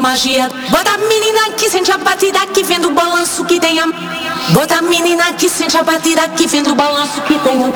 magia. Bota a menina que sente a batida que vem do balanço que tem a. Bota a menina que sente a batida que vem do balanço que tem a.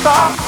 Stop!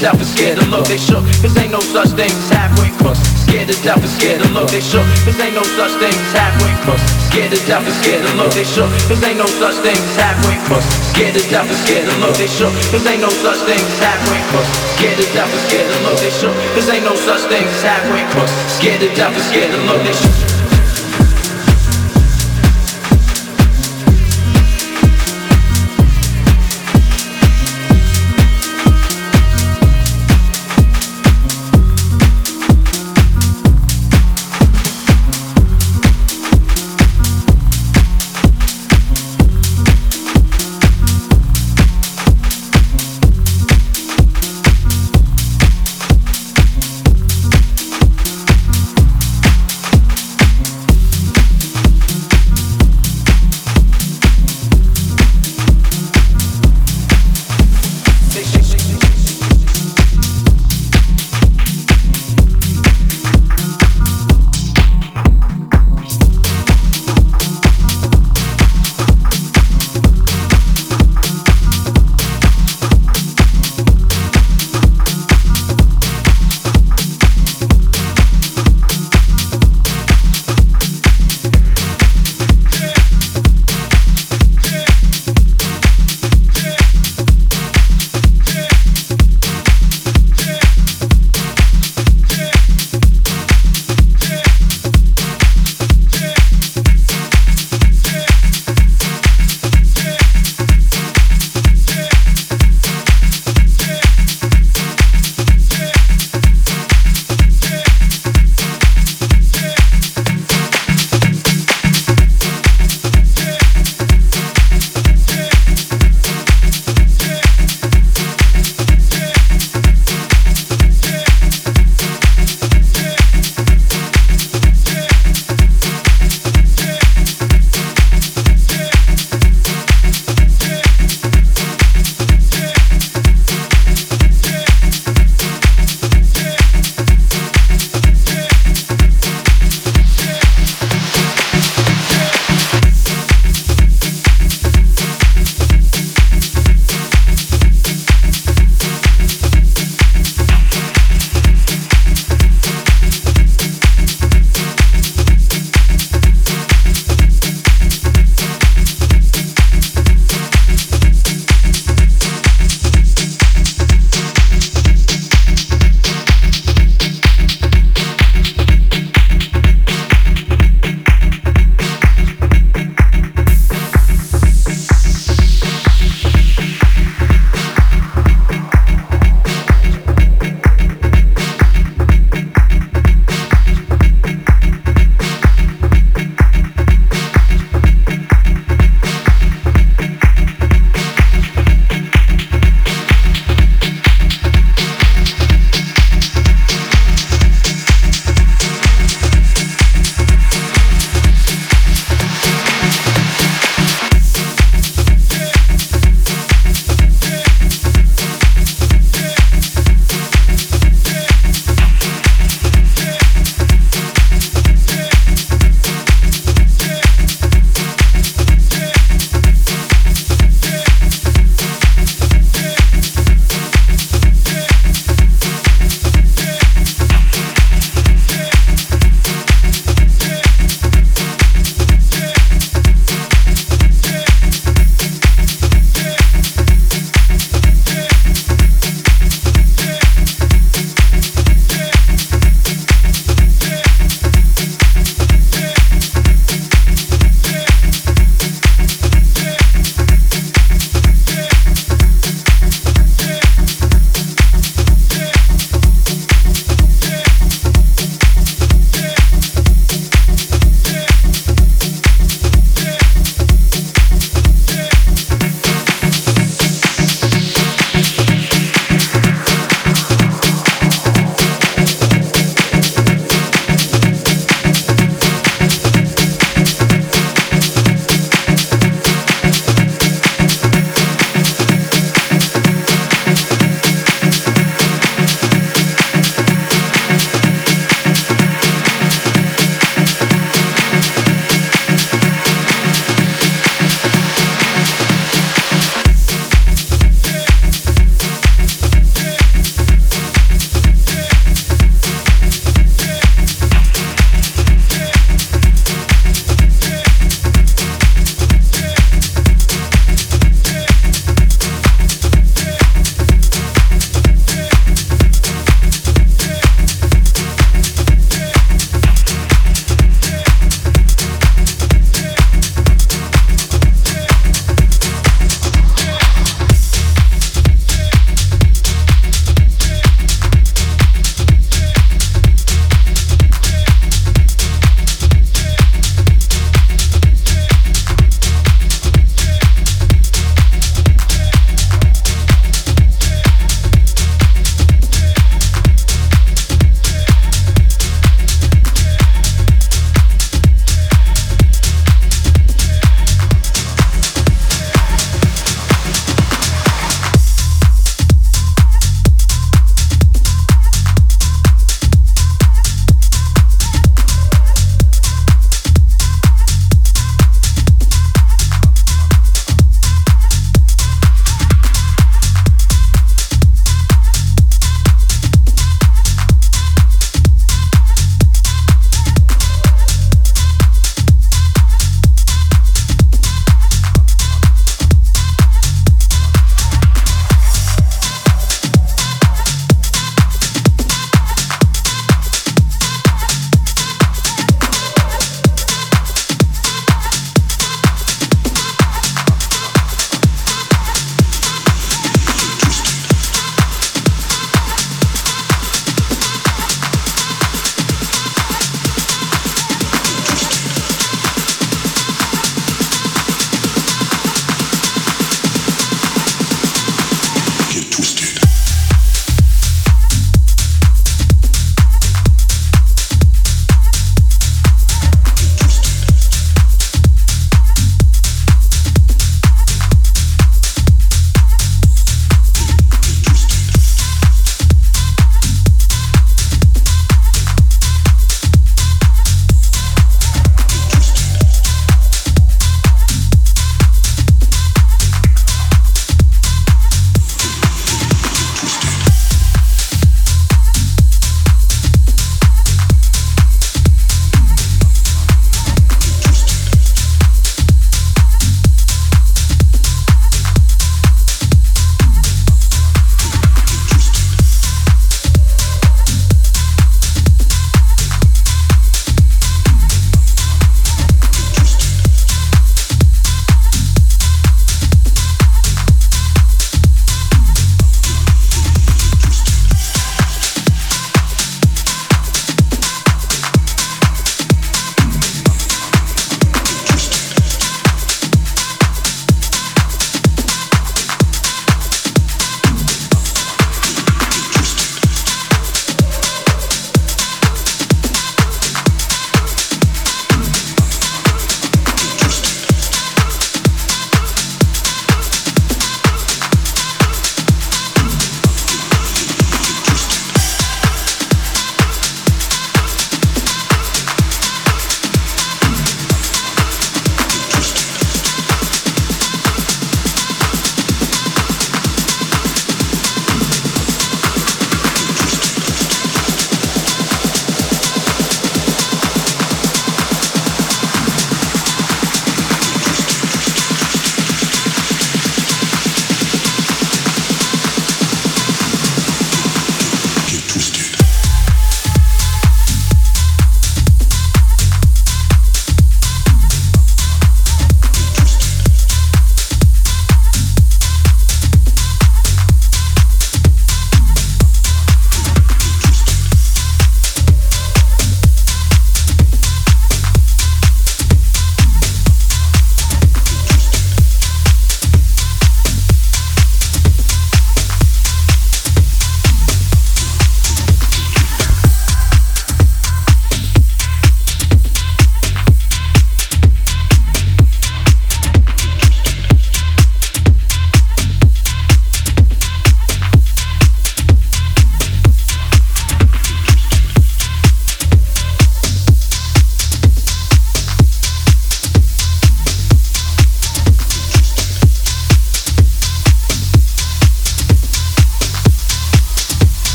death and scared to look. They shook, cause ain't no such thing as halfway crooks. Scared to death and scared to look. They shook, cause ain't no such thing as halfway crooks. Scared to death and scared to look. They shook, cause ain't no such thing as halfway crooks. Scared to death and scared to look. They shook, cause ain't no such thing as halfway crooks. Scared to death and scared to look. They shook, cause ain't no such thing as halfway crooks. Scared to death and scared to look. They shook.